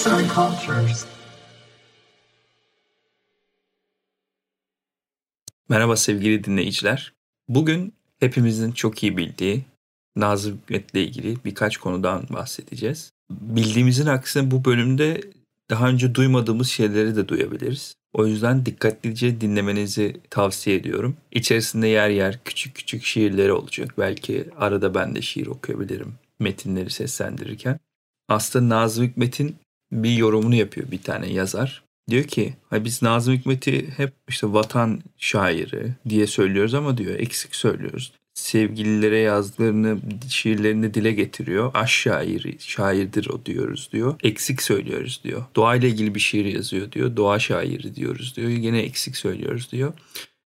Arts and Cultures. Merhaba sevgili dinleyiciler. Bugün hepimizin çok iyi bildiği Nazım Hikmet'le ilgili birkaç konudan bahsedeceğiz. Bildiğimizin aksine bu bölümde daha önce duymadığımız şeyleri de duyabiliriz. O yüzden dikkatlice dinlemenizi tavsiye ediyorum. İçerisinde yer yer küçük küçük şiirleri olacak. Belki arada ben de şiir okuyabilirim metinleri seslendirirken. Aslında Nazım Hikmet'in bir yorumunu yapıyor bir tane yazar. Diyor ki biz Nazım Hikmet'i hep işte vatan şairi diye söylüyoruz ama diyor eksik söylüyoruz sevgililere yazdıklarını, şiirlerini dile getiriyor. Aş şairi, şairdir o diyoruz diyor. Eksik söylüyoruz diyor. Doğayla ilgili bir şiir yazıyor diyor. Doğa şairi diyoruz diyor. Yine eksik söylüyoruz diyor.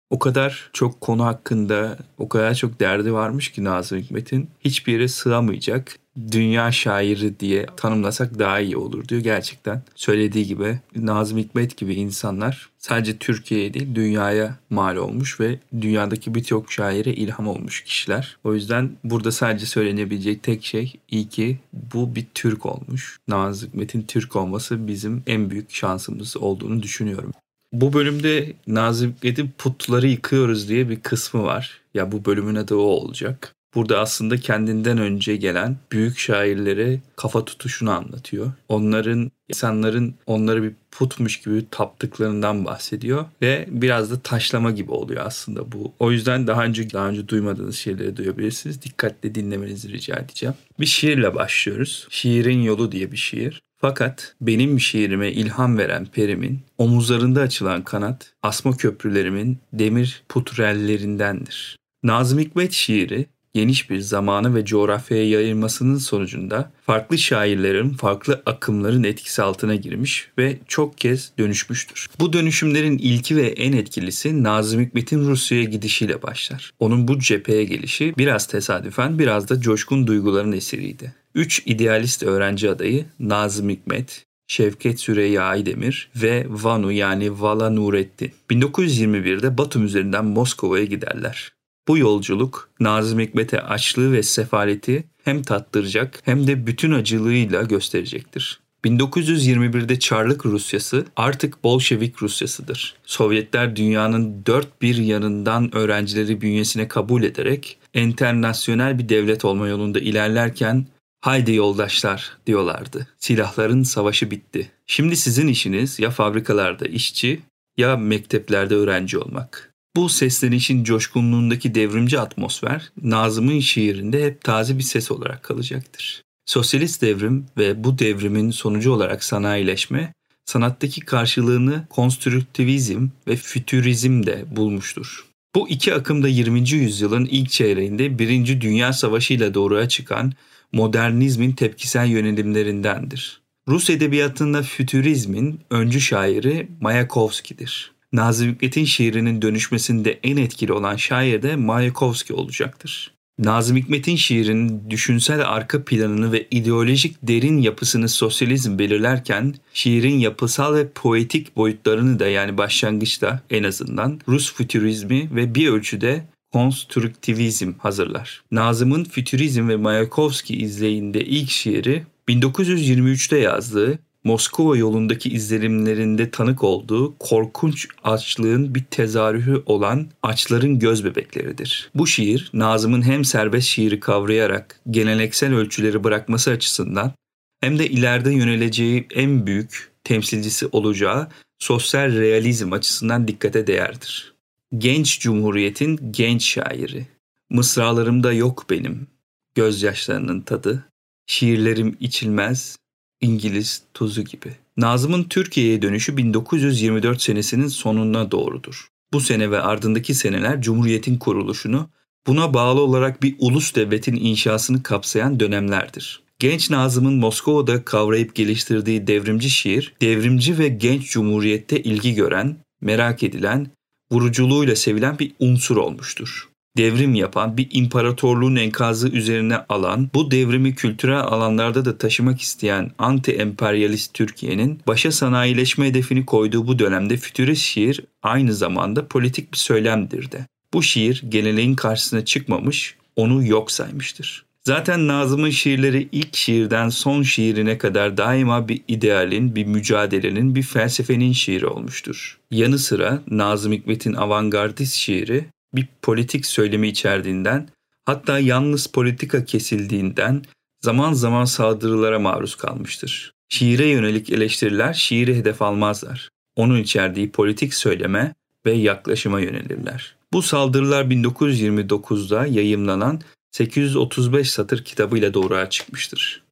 O kadar çok konu hakkında o kadar çok derdi varmış ki Nazım Hikmet'in hiçbir yere sığamayacak dünya şairi diye tanımlasak daha iyi olur diyor gerçekten. Söylediği gibi Nazım Hikmet gibi insanlar sadece Türkiye'ye değil dünyaya mal olmuş ve dünyadaki birçok şaire ilham olmuş kişiler. O yüzden burada sadece söylenebilecek tek şey iyi ki bu bir Türk olmuş. Nazım Hikmet'in Türk olması bizim en büyük şansımız olduğunu düşünüyorum. Bu bölümde Nazım Hikmet'in putları yıkıyoruz diye bir kısmı var. Ya bu bölümün adı o olacak. Burada aslında kendinden önce gelen büyük şairlere kafa tutuşunu anlatıyor. Onların insanların onları bir putmuş gibi taptıklarından bahsediyor ve biraz da taşlama gibi oluyor aslında bu. O yüzden daha önce daha önce duymadığınız şeyleri duyabilirsiniz. Dikkatle dinlemenizi rica edeceğim. Bir şiirle başlıyoruz. Şiirin Yolu diye bir şiir. Fakat benim şiirime ilham veren perimin omuzlarında açılan kanat asma köprülerimin demir putrellerindendir. Nazım Hikmet şiiri geniş bir zamanı ve coğrafyaya yayılmasının sonucunda farklı şairlerin farklı akımların etkisi altına girmiş ve çok kez dönüşmüştür. Bu dönüşümlerin ilki ve en etkilisi Nazım Hikmet'in Rusya'ya gidişiyle başlar. Onun bu cepheye gelişi biraz tesadüfen biraz da coşkun duyguların eseriydi. Üç idealist öğrenci adayı Nazım Hikmet, Şevket Süreyya Aydemir ve Vanu yani Vala Nurettin 1921'de Batum üzerinden Moskova'ya giderler. Bu yolculuk Nazım Hikmet'e açlığı ve sefaleti hem tattıracak hem de bütün acılığıyla gösterecektir. 1921'de Çarlık Rusyası artık Bolşevik Rusyasıdır. Sovyetler dünyanın dört bir yanından öğrencileri bünyesine kabul ederek enternasyonel bir devlet olma yolunda ilerlerken haydi yoldaşlar diyorlardı. Silahların savaşı bitti. Şimdi sizin işiniz ya fabrikalarda işçi ya mekteplerde öğrenci olmak. Bu seslenişin coşkunluğundaki devrimci atmosfer Nazım'ın şiirinde hep taze bir ses olarak kalacaktır. Sosyalist devrim ve bu devrimin sonucu olarak sanayileşme sanattaki karşılığını konstrüktivizm ve fütürizmde bulmuştur. Bu iki akım da 20. yüzyılın ilk çeyreğinde Birinci Dünya Savaşı ile doğruya çıkan modernizmin tepkisel yönelimlerindendir. Rus edebiyatında fütürizmin öncü şairi Mayakovski'dir. Nazım Hikmet'in şiirinin dönüşmesinde en etkili olan şair de Mayakovski olacaktır. Nazım Hikmet'in şiirinin düşünsel arka planını ve ideolojik derin yapısını sosyalizm belirlerken şiirin yapısal ve poetik boyutlarını da yani başlangıçta en azından Rus fütürizmi ve bir ölçüde konstruktivizm hazırlar. Nazım'ın fütürizm ve Mayakovski izleyinde ilk şiiri 1923'te yazdığı Moskova yolundaki izlenimlerinde tanık olduğu korkunç açlığın bir tezahürü olan açların göz bebekleridir. Bu şiir Nazım'ın hem serbest şiiri kavrayarak geleneksel ölçüleri bırakması açısından hem de ileride yöneleceği en büyük temsilcisi olacağı sosyal realizm açısından dikkate değerdir. Genç Cumhuriyet'in genç şairi. Mısralarımda yok benim gözyaşlarının tadı. Şiirlerim içilmez, İngiliz tuzu gibi. Nazım'ın Türkiye'ye dönüşü 1924 senesinin sonuna doğrudur. Bu sene ve ardındaki seneler Cumhuriyet'in kuruluşunu, buna bağlı olarak bir ulus devletin inşasını kapsayan dönemlerdir. Genç Nazım'ın Moskova'da kavrayıp geliştirdiği devrimci şiir, devrimci ve genç cumhuriyette ilgi gören, merak edilen, vuruculuğuyla sevilen bir unsur olmuştur devrim yapan, bir imparatorluğun enkazı üzerine alan, bu devrimi kültürel alanlarda da taşımak isteyen anti-emperyalist Türkiye'nin başa sanayileşme hedefini koyduğu bu dönemde fütürist şiir aynı zamanda politik bir söylemdir de. Bu şiir geleneğin karşısına çıkmamış, onu yok saymıştır. Zaten Nazım'ın şiirleri ilk şiirden son şiirine kadar daima bir idealin, bir mücadelenin, bir felsefenin şiiri olmuştur. Yanı sıra Nazım Hikmet'in avantgardist şiiri bir politik söylemi içerdiğinden, hatta yalnız politika kesildiğinden zaman zaman saldırılara maruz kalmıştır. Şiire yönelik eleştiriler şiiri hedef almazlar. Onun içerdiği politik söyleme ve yaklaşıma yönelirler. Bu saldırılar 1929'da yayımlanan 835 satır kitabıyla doğruğa çıkmıştır.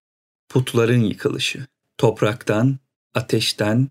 Putların yıkılışı, topraktan, ateşten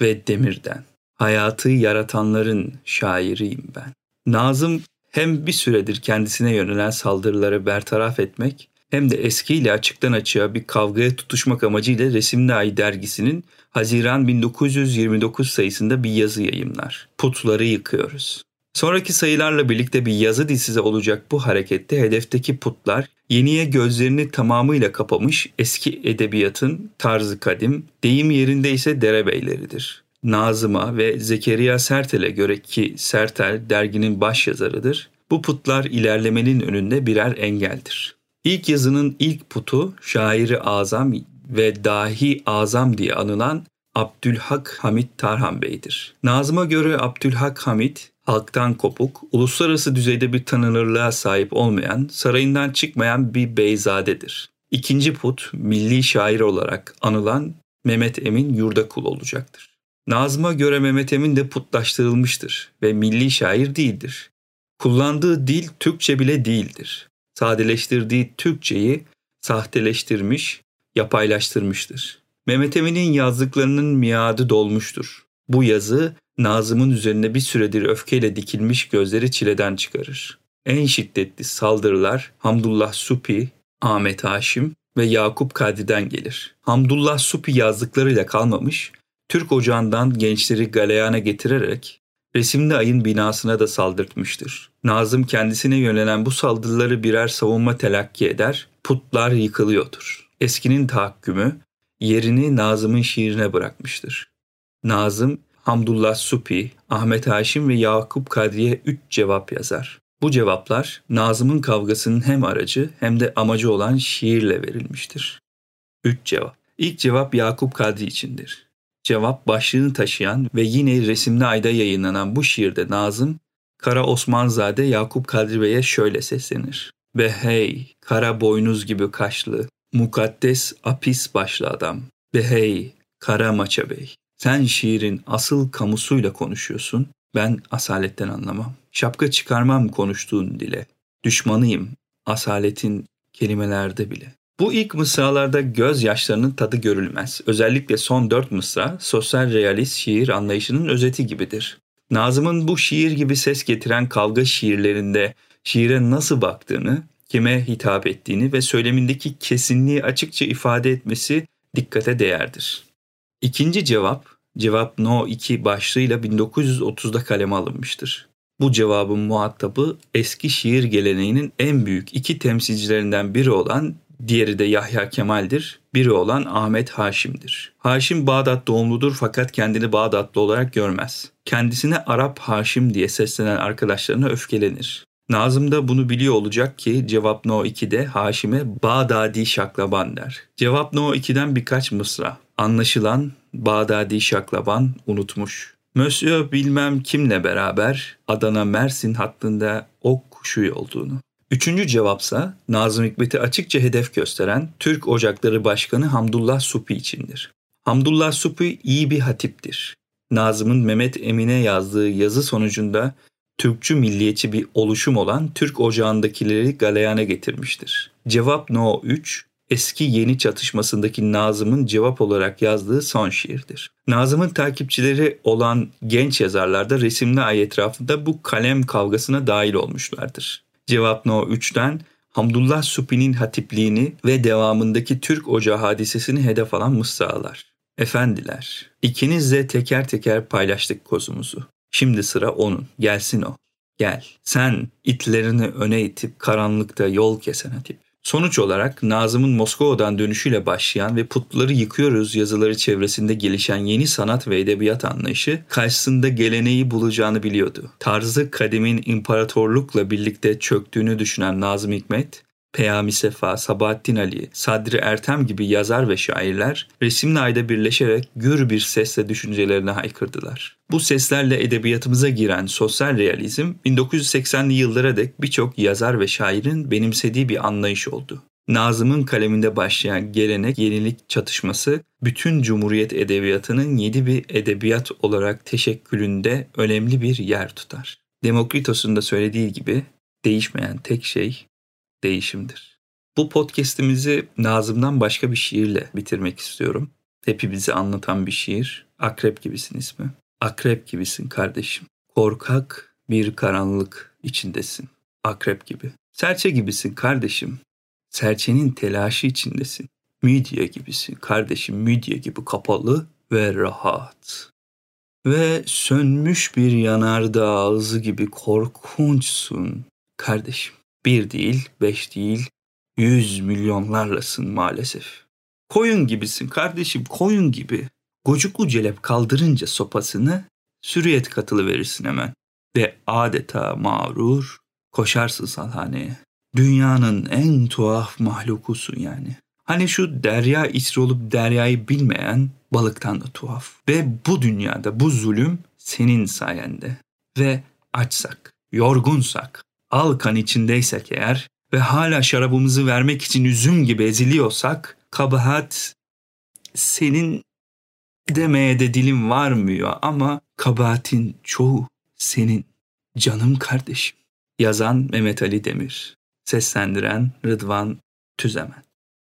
ve demirden, hayatı yaratanların şairiyim ben. Nazım hem bir süredir kendisine yönelen saldırıları bertaraf etmek hem de eskiyle açıktan açığa bir kavgaya tutuşmak amacıyla Resimli Ay dergisinin Haziran 1929 sayısında bir yazı yayımlar. Putları yıkıyoruz. Sonraki sayılarla birlikte bir yazı dizisi olacak bu harekette hedefteki putlar yeniye gözlerini tamamıyla kapamış eski edebiyatın tarzı kadim, deyim yerinde ise derebeyleridir. Nazım'a ve Zekeriya Sertel'e göre ki Sertel derginin baş yazarıdır, bu putlar ilerlemenin önünde birer engeldir. İlk yazının ilk putu şairi azam ve dahi azam diye anılan Abdülhak Hamit Tarhan Bey'dir. Nazım'a göre Abdülhak Hamit halktan kopuk, uluslararası düzeyde bir tanınırlığa sahip olmayan, sarayından çıkmayan bir beyzadedir. İkinci put, milli şair olarak anılan Mehmet Emin Yurdakul olacaktır. Nazım'a göre Mehmet Emin de putlaştırılmıştır ve milli şair değildir. Kullandığı dil Türkçe bile değildir. Sadeleştirdiği Türkçeyi sahteleştirmiş, yapaylaştırmıştır. Mehmet Emin'in yazdıklarının miadı dolmuştur. Bu yazı Nazım'ın üzerine bir süredir öfkeyle dikilmiş gözleri çileden çıkarır. En şiddetli saldırılar Hamdullah Supi, Ahmet Haşim ve Yakup Kadri'den gelir. Hamdullah Supi yazdıklarıyla kalmamış, Türk ocağından gençleri galeyana getirerek resimli ayın binasına da saldırtmıştır. Nazım kendisine yönelen bu saldırıları birer savunma telakki eder, putlar yıkılıyordur. Eskinin tahakkümü yerini Nazım'ın şiirine bırakmıştır. Nazım Hamdullah Supi, Ahmet Haşim ve Yakup Kadri'ye üç cevap yazar. Bu cevaplar Nazım'ın kavgasının hem aracı hem de amacı olan şiirle verilmiştir. Üç cevap. İlk cevap Yakup Kadri içindir. Cevap başlığını taşıyan ve yine resimli ayda yayınlanan bu şiirde Nazım, Kara Osmanzade Yakup Kadri Bey'e şöyle seslenir. Ve hey, kara boynuz gibi kaşlı, mukaddes apis başlı adam. Ve hey, kara maça bey. Sen şiirin asıl kamusuyla konuşuyorsun, ben asaletten anlamam. Şapka çıkarmam konuştuğun dile. Düşmanıyım, asaletin kelimelerde bile. Bu ilk mısralarda gözyaşlarının tadı görülmez. Özellikle son dört mısra sosyal realist şiir anlayışının özeti gibidir. Nazım'ın bu şiir gibi ses getiren kavga şiirlerinde şiire nasıl baktığını, kime hitap ettiğini ve söylemindeki kesinliği açıkça ifade etmesi dikkate değerdir. İkinci cevap, cevap No 2 başlığıyla 1930'da kaleme alınmıştır. Bu cevabın muhatabı eski şiir geleneğinin en büyük iki temsilcilerinden biri olan diğeri de Yahya Kemal'dir. Biri olan Ahmet Haşim'dir. Haşim Bağdat doğumludur fakat kendini Bağdatlı olarak görmez. Kendisine Arap Haşim diye seslenen arkadaşlarına öfkelenir. Nazım da bunu biliyor olacak ki cevap No 2'de Haşim'e Bağdadi Şaklaban der. Cevap No 2'den birkaç mısra. Anlaşılan Bağdadi Şaklaban unutmuş. Monsieur bilmem kimle beraber Adana Mersin hattında ok kuşu olduğunu. Üçüncü cevapsa Nazım Hikmet'i açıkça hedef gösteren Türk Ocakları Başkanı Hamdullah Supi içindir. Hamdullah Supi iyi bir hatiptir. Nazım'ın Mehmet Emin'e yazdığı yazı sonucunda Türkçü milliyetçi bir oluşum olan Türk Ocağı'ndakileri galeyana getirmiştir. Cevap No 3, eski yeni çatışmasındaki Nazım'ın cevap olarak yazdığı son şiirdir. Nazım'ın takipçileri olan genç yazarlar da resimli ay etrafında bu kalem kavgasına dahil olmuşlardır. Cevap No 3'ten Hamdullah Supi'nin hatipliğini ve devamındaki Türk Ocağı hadisesini hedef alan mısralar. Efendiler, ikinizle teker teker paylaştık kozumuzu. Şimdi sıra onun, gelsin o. Gel, sen itlerini öne itip karanlıkta yol kesen hatip. Sonuç olarak Nazım'ın Moskova'dan dönüşüyle başlayan ve putları yıkıyoruz yazıları çevresinde gelişen yeni sanat ve edebiyat anlayışı karşısında geleneği bulacağını biliyordu. Tarzı kademin imparatorlukla birlikte çöktüğünü düşünen Nazım Hikmet, Peyami Sefa, Sabahattin Ali, Sadri Ertem gibi yazar ve şairler resimli ayda birleşerek gür bir sesle düşüncelerini haykırdılar. Bu seslerle edebiyatımıza giren sosyal realizm 1980'li yıllara dek birçok yazar ve şairin benimsediği bir anlayış oldu. Nazım'ın kaleminde başlayan gelenek yenilik çatışması bütün Cumhuriyet Edebiyatı'nın yedi bir edebiyat olarak teşekkülünde önemli bir yer tutar. Demokritos'un da söylediği gibi değişmeyen tek şey değişimdir. Bu podcast'imizi Nazım'dan başka bir şiirle bitirmek istiyorum. Hepimizi anlatan bir şiir. Akrep gibisin ismi. Akrep gibisin kardeşim. Korkak bir karanlık içindesin. Akrep gibi. Serçe gibisin kardeşim. Serçenin telaşı içindesin. Midye gibisin kardeşim. Midye gibi kapalı ve rahat. Ve sönmüş bir yanardağ ağzı gibi korkunçsun kardeşim. Bir değil, beş değil, yüz milyonlarlasın maalesef. Koyun gibisin kardeşim, koyun gibi. Gocuklu celep kaldırınca sopasını sürüyet katılı verirsin hemen. Ve adeta mağrur koşarsın salhaneye. Dünyanın en tuhaf mahlukusun yani. Hani şu derya içri olup deryayı bilmeyen balıktan da tuhaf. Ve bu dünyada bu zulüm senin sayende. Ve açsak, yorgunsak, al kan içindeysek eğer ve hala şarabımızı vermek için üzüm gibi eziliyorsak kabahat senin demeye de dilim varmıyor ama kabahatin çoğu senin canım kardeşim. Yazan Mehmet Ali Demir, seslendiren Rıdvan Tüzemen.